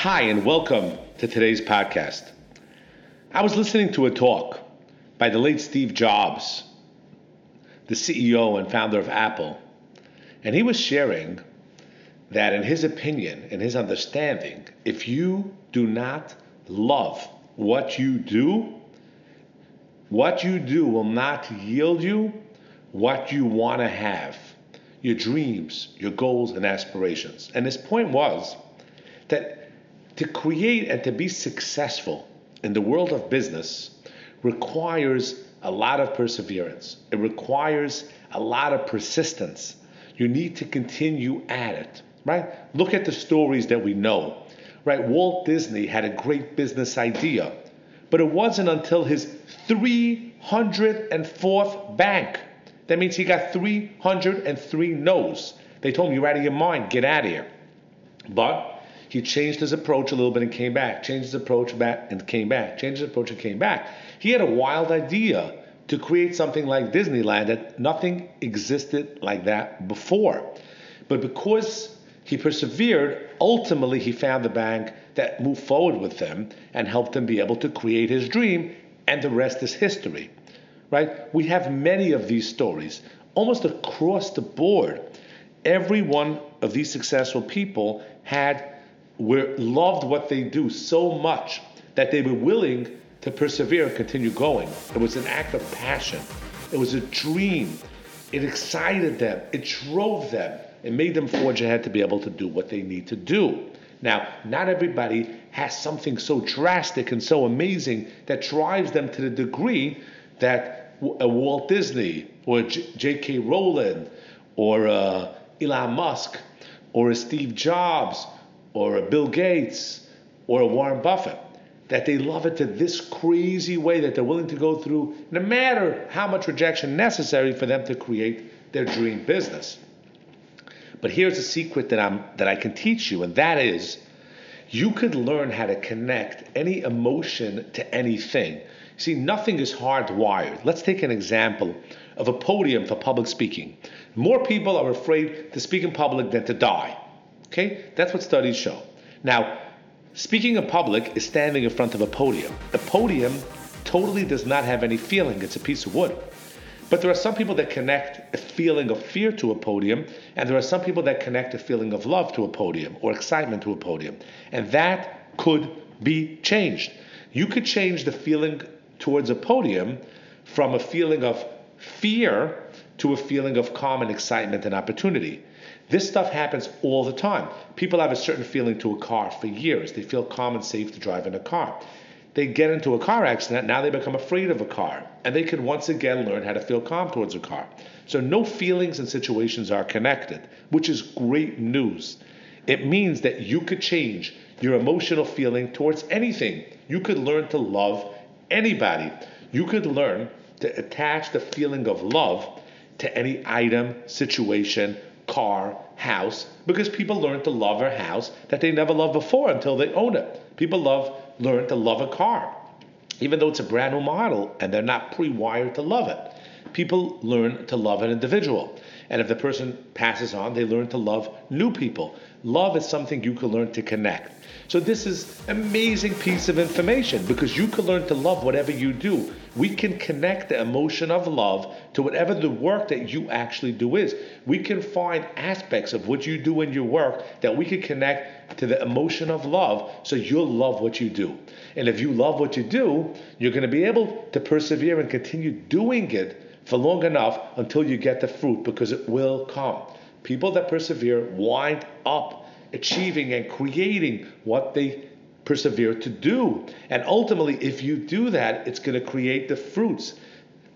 Hi, and welcome to today's podcast. I was listening to a talk by the late Steve Jobs, the CEO and founder of Apple, and he was sharing that, in his opinion, in his understanding, if you do not love what you do, what you do will not yield you what you want to have, your dreams, your goals, and aspirations. And his point was that to create and to be successful in the world of business requires a lot of perseverance. It requires a lot of persistence. You need to continue at it, right? Look at the stories that we know, right? Walt Disney had a great business idea, but it wasn't until his 304th bank that means he got 303 no's. They told him, You're out of your mind, get out of here. But he changed his approach a little bit and came back, changed his approach back and came back, changed his approach and came back. He had a wild idea to create something like Disneyland that nothing existed like that before. But because he persevered, ultimately he found the bank that moved forward with him and helped him be able to create his dream, and the rest is history right? We have many of these stories almost across the board. Every one of these successful people had were loved what they do so much that they were willing to persevere and continue going. It was an act of passion. It was a dream. It excited them. It drove them. It made them forge ahead to be able to do what they need to do. Now, not everybody has something so drastic and so amazing that drives them to the degree that a Walt Disney or J.K. Rowling or uh, Elon Musk or a Steve Jobs or a Bill Gates or a Warren Buffett, that they love it to this crazy way that they're willing to go through no matter how much rejection necessary for them to create their dream business. But here's a secret that I'm that I can teach you, and that is you could learn how to connect any emotion to anything. See, nothing is hardwired. Let's take an example of a podium for public speaking. More people are afraid to speak in public than to die. Okay? That's what studies show. Now, speaking in public is standing in front of a podium. A podium totally does not have any feeling, it's a piece of wood. But there are some people that connect a feeling of fear to a podium, and there are some people that connect a feeling of love to a podium or excitement to a podium. And that could be changed. You could change the feeling towards a podium from a feeling of fear to a feeling of calm and excitement and opportunity. This stuff happens all the time. People have a certain feeling to a car for years. They feel calm and safe to drive in a car. They get into a car accident, now they become afraid of a car, and they can once again learn how to feel calm towards a car. So, no feelings and situations are connected, which is great news. It means that you could change your emotional feeling towards anything. You could learn to love anybody. You could learn to attach the feeling of love to any item, situation, car, house, because people learn to love a house that they never loved before until they own it. People love learn to love a car, even though it's a brand new model and they're not pre-wired to love it. People learn to love an individual. And if the person passes on, they learn to love new people. Love is something you can learn to connect. So this is amazing piece of information because you can learn to love whatever you do. We can connect the emotion of love to whatever the work that you actually do is. We can find aspects of what you do in your work that we can connect to the emotion of love so you'll love what you do. And if you love what you do, you're going to be able to persevere and continue doing it for long enough until you get the fruit because will come. People that persevere wind up achieving and creating what they persevere to do. And ultimately, if you do that, it's going to create the fruits,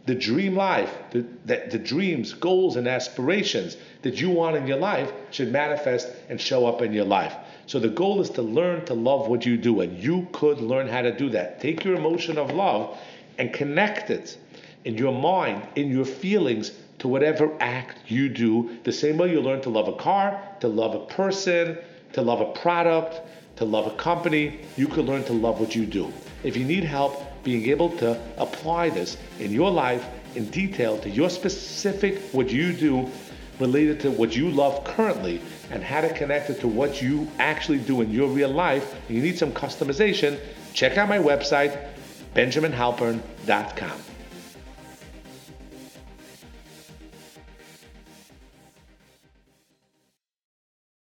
the dream life, the, the, the, dreams, goals, and aspirations that you want in your life should manifest and show up in your life. So the goal is to learn to love what you do, and you could learn how to do that. Take your emotion of love and connect it in your mind, in your feelings, to whatever act you do. The same way you learn to love a car, to love a person, to love a product, to love a company, you could learn to love what you do. If you need help being able to apply this in your life in detail to your specific what you do related to what you love currently and how to connect it to what you actually do in your real life, and you need some customization, check out my website, benjaminhalpern.com.